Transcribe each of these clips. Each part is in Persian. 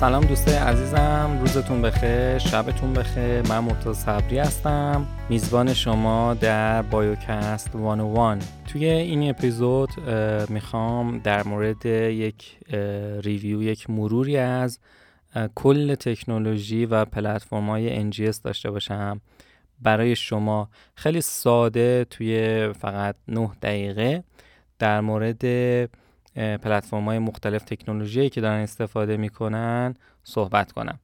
سلام دوستای عزیزم روزتون بخیر شبتون بخیر. من مرتضی صبری هستم. میزبان شما در بایوکست 101 توی این اپیزود می‌خوام در مورد یک ریویو یک مروری از کل تکنولوژی و پلتفرم های NGS داشته باشم. برای شما خیلی ساده توی فقط 9 دقیقه در مورد پلتفرم های مختلف تکنولوژی که دارن استفاده می‌کنن صحبت کنم.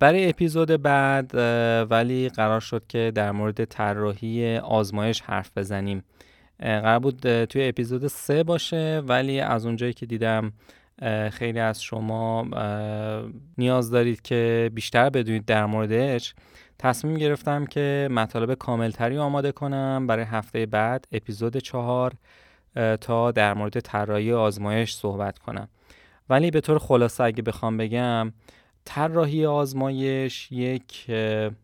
برای اپیزود بعد ولی قرار شد که در مورد طراحی آزمایش حرف بزنیم. قرار بود توی اپیزود سه باشه ولی از اونجایی که دیدم خیلی از شما نیاز دارید که بیشتر بدونید در موردش تصمیم گرفتم که مطالب کاملتری آماده کنم برای هفته بعد اپیزود چهار. تا در مورد طراحی آزمایش صحبت کنم. ولی به طور خلاصه اگه بخوام بگم طراحی آزمایش یک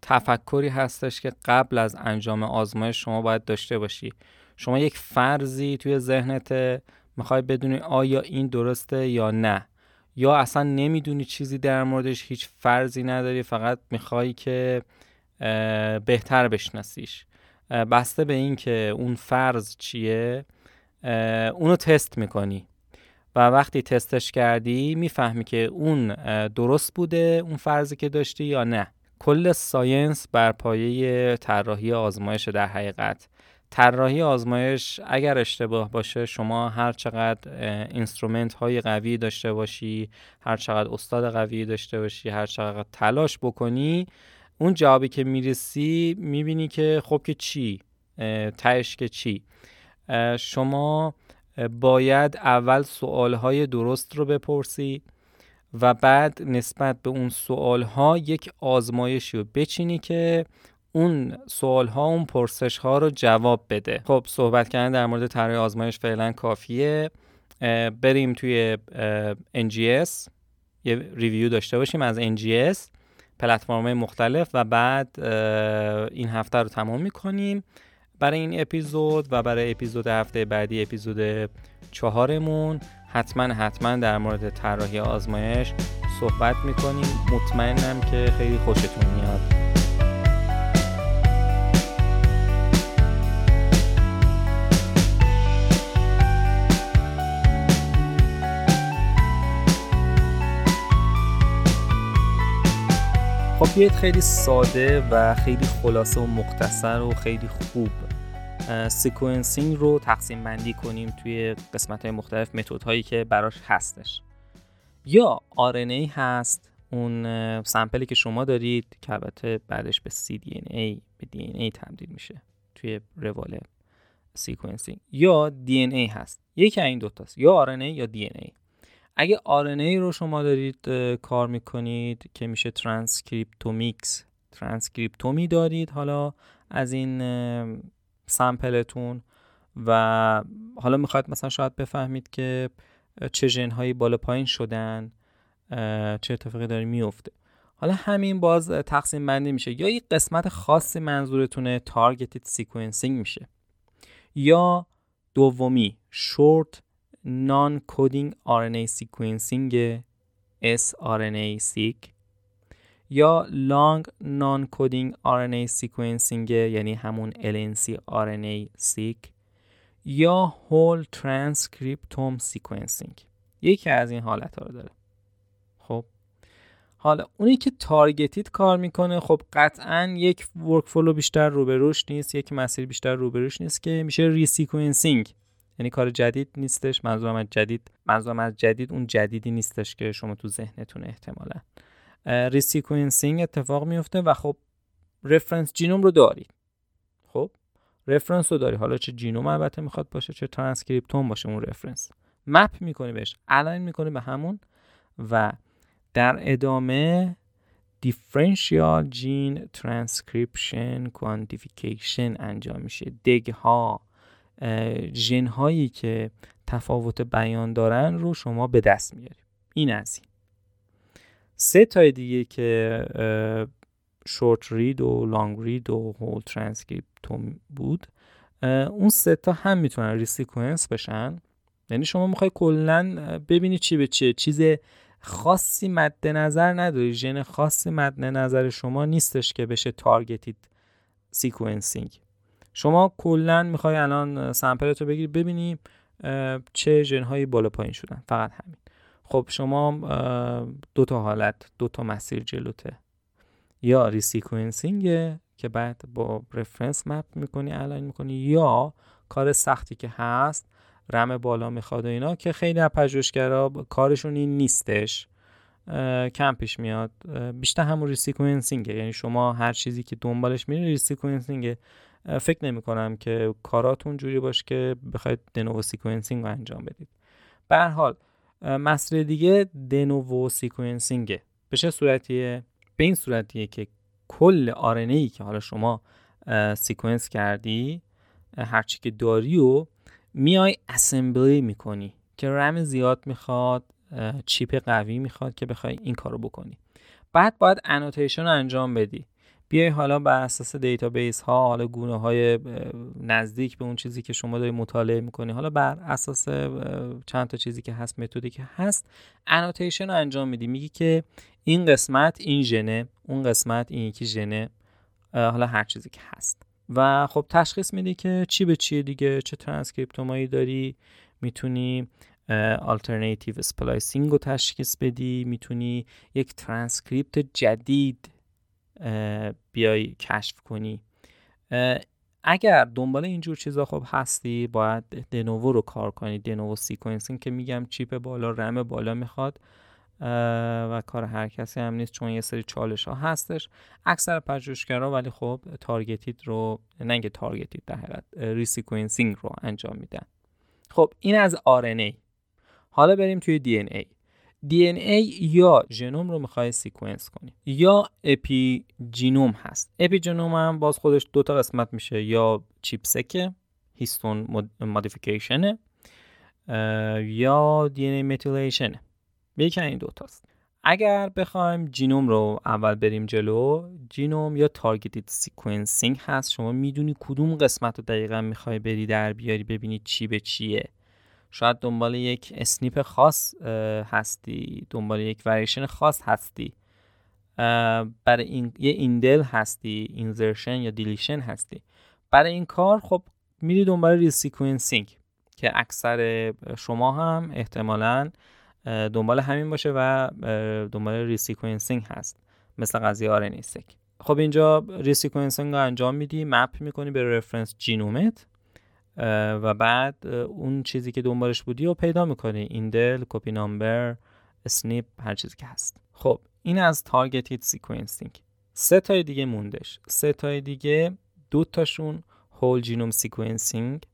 تفکری هستش که قبل از انجام آزمایش شما باید داشته باشی. شما یک فرضی توی ذهنت می‌خوای بدونی آیا این درسته یا نه. یا اصلا نمی‌دونی چیزی در موردش هیچ فرضی نداری فقط می‌خوای که بهتر بشناسیش. بسته به این که اون فرض چیه اونو تست می‌کنی. و وقتی تستش کردی می‌فهمی که اون درست بوده اون فرضی که داشتی یا نه. کل science بر پایه طراحی آزمایش در حقیقت. طراحی آزمایش اگر اشتباه باشه شما هر چقدر instrument های قوی داشته باشی هر چقدر استاد قوی داشته باشی هر چقدر تلاش بکنی اون جوابی که می‌رسی می‌بینی که خب که چی؟ تهش که چی؟ شما باید اول سوالهای درست رو بپرسی و بعد نسبت به اون سوالها یک آزمایشی رو بچینی که اون سوال ها اون پرسش ها رو جواب بده. خب صحبت کردن در مورد طراحی آزمایش فعلا کافیه. بریم توی NGS یه ریویو داشته باشیم از NGS پلتفرم مختلف و بعد این هفته رو تمام می‌کنیم. برای این اپیزود و برای اپیزود هفته بعدی اپیزود چهارمون حتما حتما در مورد طراحی آزمایش صحبت می‌کنیم. مطمئنم که خیلی خوشتون میاد. خب بیایید خیلی ساده و خیلی خلاصه و مختصر و خیلی خوب sequencing رو تقسیم بندی کنیم توی قسمت های مختلف متد هایی که براش هستش. یا RNA هست اون sample ی که شما دارید که البته بعدش به cDNA به DNA تبدیل میشه توی روال sequencing یا DNA هست. یکی این دوتاست یا RNA یا DNA اگه RNA رو شما دارید کار می‌کنید که میشه ترانسکریپتومیکس ترانسکریپتومی دارید حالا از این sample تون و حالا می‌خواید مثلا شاید بفهمید که چه ژنهایی بالا پایین شدن چه اتفاقی داره میفته حالا همین باز تقسیم بندی میشه. یا یک قسمت خاصی منظورتونه targeted sequencing میشه یا دومی short non-coding RNA sequencing sRNA-seq یا long non-coding RNA sequencing یعنی همون LNC RNA-seq یا هول ترانسکریپتوم سیکونسینگ یکی از این حالت ها رو داره. خب. حالا اونی که targeted کار می‌کنه خب قطعا یک workflow بیشتر روبروش نیست یک مسیر بیشتر روبروش نیست که میشه resequencing یعنی کار جدید نیستش منظورم از جدید منظورم از جدید اون جدیدی نیستش که شما تو ذهنتون احتمالا. resequencing اتفاق میفته و خب reference genome رو دارید خب؟ reference رو داری. حالا چه genome البته می‌خواد باشه چه ترانسکریپتوم باشه اون reference map می‌کنی بهش. align می‌کنی به همون و در ادامه دیفرنشیال جین ترانسکریپشن کوانتیفیکیشن انجام میشه. DEG ها ژن هایی که تفاوت بیان دارن رو شما به دست میارید این از این. سه تای دیگه که short read و long read و هول ترانسکریپتوم بود اون سه تا هم می‌تونن resequence بشن. یعنی شما می‌خوای کلا ببینی چی به چیه. چیز خاصی مد نظر نداری. ژن خاصی مد نظر شما نیستش که بشه targeted sequencing شما کلا می‌خوای الان sample رو بگیری. ببینی چه ژن هایی بالا پایین شدن. فقط همین. خب شما دو تا حالت دو تا مسیر جلوته. یا resequencing که بعد با reference map می‌کنی align می‌کنی یا کار سختی که هست رم بالا می‌خواد و اینا که خیلی از پژوهشگرا کارشون این نیستش. کم پیش میاد. بیشتر همون resequencing ه یعنی شما هر چیزی که دنبالش میره resequencing ه فکر نمی کنم که کاراتون جوری باشه که بخواید de novo sequencing رو انجام بدید. به حال مسئله دیگه de novo sequencing ه به چه صورتیه؟ به این صورتیه که کل RNA ای که حالا شما sequence کردی هرچی که داری و میای assembly می‌کنی. که رم زیاد می‌خواد chip قوی می‌خواد که بخوای این کارو بکنی. بعد باید annotation رو انجام بدی. بیای حالا بر اساس database ها حالا گونه های نزدیک به اون چیزی که شما داری مطالعه می‌کنی. حالا بر اساس چند تا چیزی که هست متدی که هست annotation رو انجام میدی. میگی که این قسمت این ژنه اون قسمت این یکی ژنه حالا هر چیزی که هست. و خب تشخیص میدی که چی به چیه دیگه چه ترانسکریپتومایی داری. می‌تونی alternative splicing رو تشخیص بدی. می‌تونی یک ترانسکریپت جدید بیای کشف کنی. اگر دنبال اینجور چیزا خب هستی باید de novo رو کار کنی de novo sequencing که میگم chip بالا رم بالا می‌خواد. و کار هر کسی هم نیست چون یه سری چالش ها هستش. اکثر پژوهشگرا ولی خب targeted رو نه اینکه targeted در حقیقت resequencing رو انجام میدن. خب این از RNA حالا بریم توی DNA DNA یا ژنوم رو می‌خوای sequence کنی. یا epi هست. epigenome هم باز خودش دو تا قسمت میشه. یا ChIP-seq ه histone modification ه یا DNA methylation ه. یکی این دوتاست اگر بخوایم genome رو اول بریم جلو genome یا targeted sequencing هست. شما می‌دونی کدوم قسمت رو دقیقا می‌خوای بری در بیاری ببینی چی به چیه. شاید دنبال یک SNP خاص هستی دنبال یک وریشن خاص هستی. برای این یه indel هستی insertion یا deletion هستی. برای این کار خب میری دنبال resequencing که اکثر شما هم احتمالا دنبال همین باشه و دنبال resequencing هست. مثل قضیه RNA-seq خب اینجا resequencing رو انجام میدی map می‌کنی به reference genome ت و بعد اون چیزی که دنبالش بودی رو پیدا می‌کنی. indel copy number SNP هر چیزی که هست. خب این از targeted sequencing سه تای دیگه موندش. سه تای دیگه دو تاشون whole genome sequencing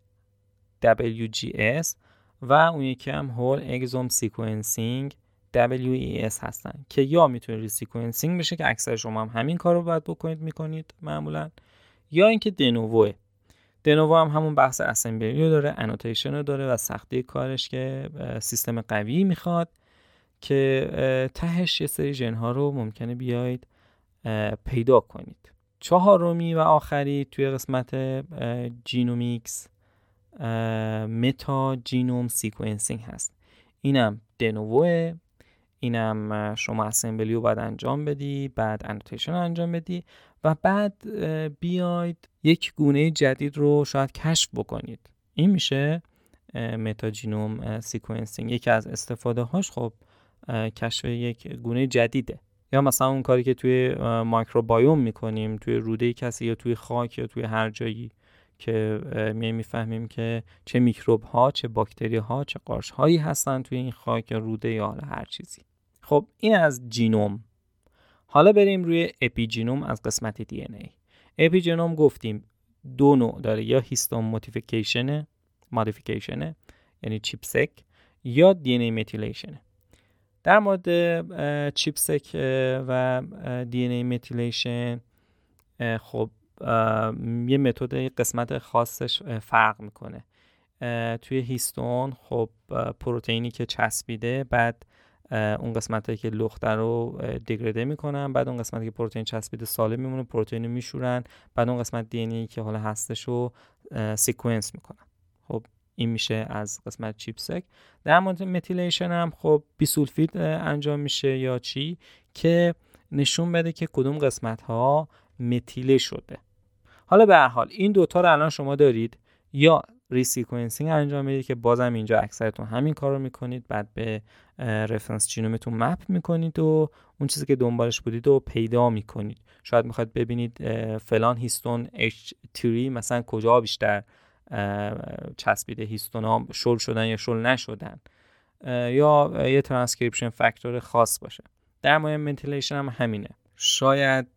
WGS و اون یکی هم whole exome sequencing WES هستن. که یا می‌تونه resequencing بشه که اکثر شما هم همین کار رو باید بکنید می‌کنید معمولا یا اینکه de novo ه de novo هم همون بحث assembly رو داره annotation رو داره و سختی کارش که سیستم قوی می‌خواد که تهش یه سری ژن ها رو ممکنه بیاید پیدا کنید. چهارمی و آخری توی قسمت genomics metagenome sequencing هست. اینم de novo ه اینم شما assembly رو باید انجام بدی بعد annotation رو انجام بدی و بعد بیاید یک گونه جدید رو شاید کشف بکنید. این میشه metagenome sequencing یکی از استفاده هاش خب کشف یک گونه جدیده. یا مثلا اون کاری که توی microbiome می‌کنیم توی روده کسی یا توی خاک یا توی هر جایی که می می‌فهمیم که چه میکروب ها چه باکتری ها چه قارچ هایی هستن توی این خاک یا روده یا هر چیزی. خب این از genome. حالا بریم روی اپیژنوم از قسمت DNA. اپیژنوم گفتیم دو نوع داره یا histone modification modification یعنی ChIP-seq یا DNA methylation در مورد ChIP-seq و DNA methylation خب یه متد قسمت خاصش فرق می‌کنه. توی هیستون خب پروتئینی که چسبیده بعد اون قسمت که لخته رو degrade می‌کنن. بعد اون قسمتی که پروتئین چسبیده سالم میمونه پروتئین میشورن. بعد اون قسمت DNA که حالا هستش رو sequence می‌کنن. خب این میشه از قسمت ChIP-seq. در مورد methylation هم خب bisulfite انجام میشه یا چی؟ که نشون بده که کدوم قسمت ها متیله شده. حالا به هر حال این دوتا رو الان شما دارید یا resequencing انجام می‌دید که بازم اینجا اکثرتون همین کار رو می‌کنید. بعد به reference genome تون map می‌کنید و اون چیزی که دنبالش بودید رو پیدا می‌کنید. شاید می‌خواید ببینید فلان هیستون H3 مثلا کجا بیشتر چسبیده هیستون ها شل شدن یا شل نشدن. یا یه ترانسکریپشن فاکتور خاص باشه. در مورد methylation هم همینه. شاید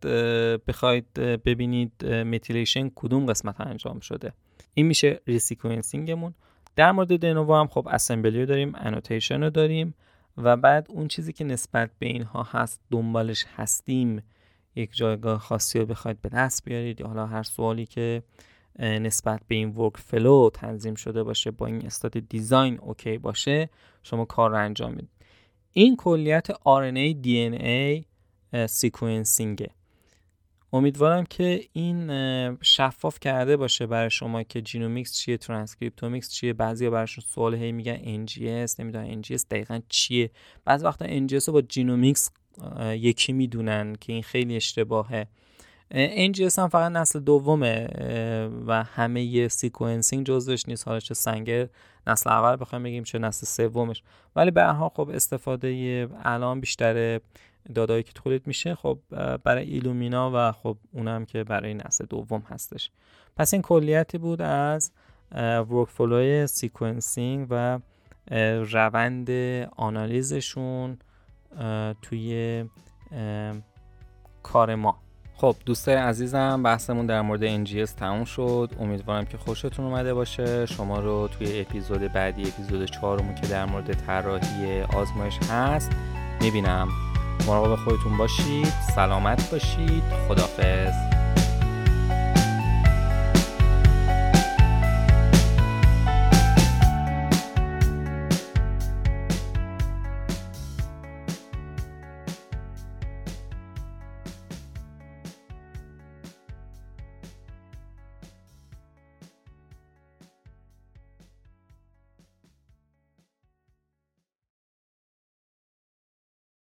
بخواید ببینید methylation کدوم قسمت انجام شده. این میشه resequencing مون در مورد de novo هم خب assembly داریم annotation رو داریم و بعد اون چیزی که نسبت به اینها هست دنبالش هستیم یک جایگاه خاصی رو بخواید به دست بیارید. یا حالا هر سوالی که نسبت به این workflow تنظیم شده باشه با این study design OK باشه شما کار رو انجام می‌دید. این کلیت RNA DNA sequencing ه امیدوارم که این شفاف کرده باشه برای شما که genomics چیه ترانسکریپتومیکس چیه. بعضیا براشون سوال هی میگن NGS نمی‌دونن NGS دقیقا چیه. بعضی وقتا NGS رو با genomics یکی می‌دونن که این خیلی اشتباهه. NGS هم فقط نسل دومه و همه‌ی sequencing جزوش نیست. حالا چه Sanger نسل اول بخوایم بگیم چه نسل سومش. ولی به هر خب استفاده الان بیشتر دادایی که تولید میشه خب برای Illumina و خب اونم که برای نسل دوم هستش. پس این کلیتی بود از workflow ی sequencing و روند آنالیزشون توی کار ما. خب دوستای عزیزم بحثمون در مورد NGS تموم شد. امیدوارم که خوشتون اومده باشه. شما رو توی اپیزود بعدی اپیزود چهارمون که در مورد طراحی آزمایش هست می‌بینم. مراقب خودتون باشید سلامت باشید. خدافظ